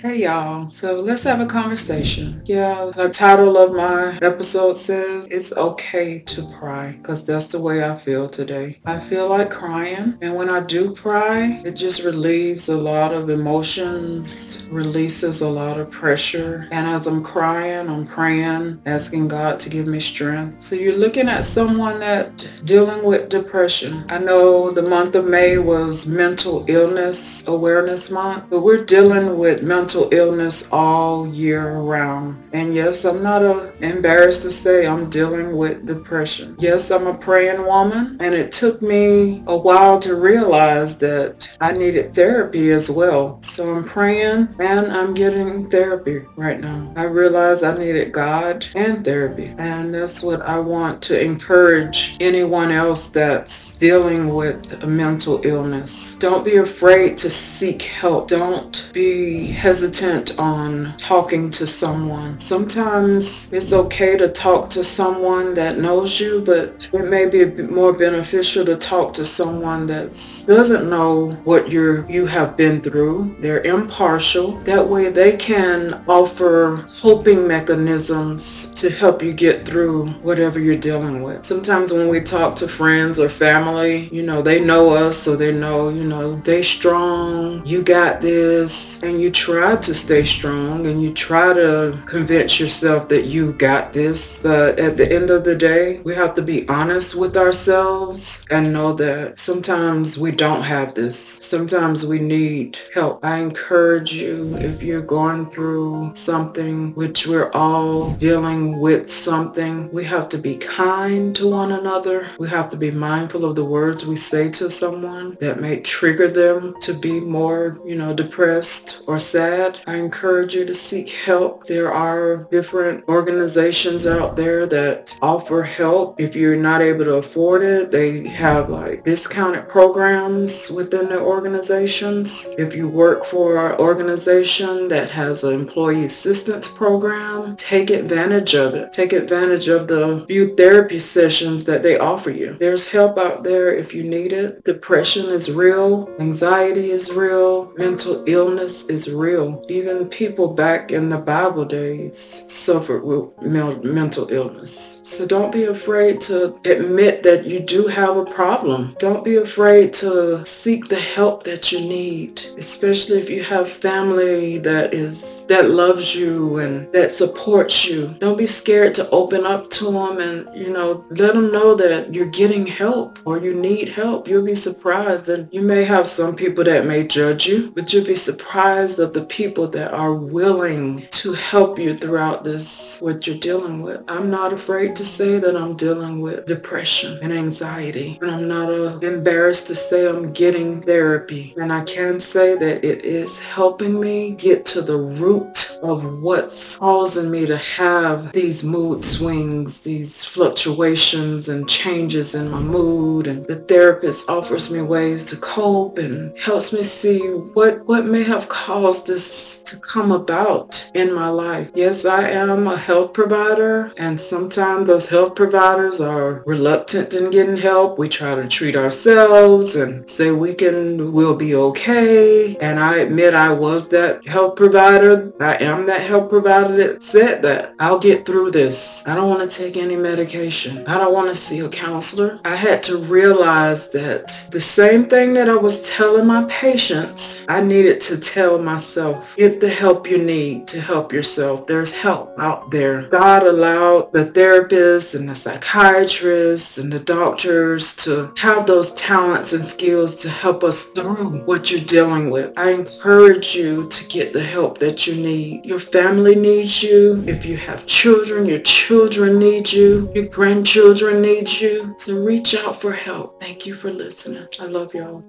Hey y'all, so let's have a conversation. Yeah, the title of my episode says it's okay to cry because that's the way I feel today. I feel like crying and when I do cry, it just relieves a lot of emotions, releases a lot of pressure. And as I'm crying, I'm praying, asking God to give me strength. So you're looking at someone that dealing with depression. I know the month of May was mental illness awareness month, but we're dealing with mental mental illness all year round. And yes, I'm not uh, embarrassed to say I'm dealing with depression. Yes, I'm a praying woman and it took me a while to realize that I needed therapy as well. So I'm praying and I'm getting therapy right now. I realized I needed God and therapy. And that's what I want to encourage anyone else that's dealing with a mental illness. Don't be afraid to seek help. Don't be hesitant hesitant on talking to someone. Sometimes it's okay to talk to someone that knows you, but it may be more beneficial to talk to someone that doesn't know what you're, you have been through. They're impartial. That way they can offer coping mechanisms to help you get through whatever you're dealing with. Sometimes when we talk to friends or family, you know, they know us so they know, you know, stay strong, you got this, and you try try to stay strong and you try to convince yourself that you got this. But at the end of the day, we have to be honest with ourselves and know that sometimes we don't have this. Sometimes we need help. I encourage you if you're going through something, which we're all dealing with something, we have to be kind to one another. We have to be mindful of the words we say to someone that may trigger them to be more, you know, depressed or sad that, I encourage you to seek help. There are different organizations out there that offer help. If you're not able to afford it, they have like discounted programs within their organizations. If you work for an organization that has an employee assistance program, take advantage of it. Take advantage of the few therapy sessions that they offer you. There's help out there if you need it. Depression is real. Anxiety is real. Mental illness is real. Even people back in the Bible days suffered with mental illness. So don't be afraid to admit that you do have a problem. Don't be afraid to seek the help that you need, especially if you have family that is that loves you and that supports you. Don't be scared to open up to them and, you know, let them know that you're getting help or you need help. You'll be surprised and you may have some people that may judge you, but you'll be surprised of the people that are willing to help you throughout this, what you're dealing with. I'm not afraid to say that I'm dealing with depression and anxiety. And I'm not uh, embarrassed to say I'm getting therapy. And I can say that it is helping me get to the root of what's causing me to have these mood swings, these fluctuations and changes in my mood. And the therapist offers me ways to cope and helps me see what, what may have caused this to come about in my life. Yes, I am a health provider and sometimes those health providers are reluctant in getting help. We try to treat ourselves and say we can, we'll be okay. And I admit I was that health provider. I am that health provider that said that. I'll get through this. I don't want to take any medication. I don't want to see a counselor. I had to realize that the same thing that I was telling my patients, I needed to tell myself. Get the help you need to help yourself. There's help out there. God allowed the therapists and the psychiatrists and the doctors to have those talents and skills to help us through what you're dealing with. I encourage you to get the help that you need. Your family needs you. If you have children, your children need you. Your grandchildren need you. So reach out for help. Thank you for listening. I love y'all.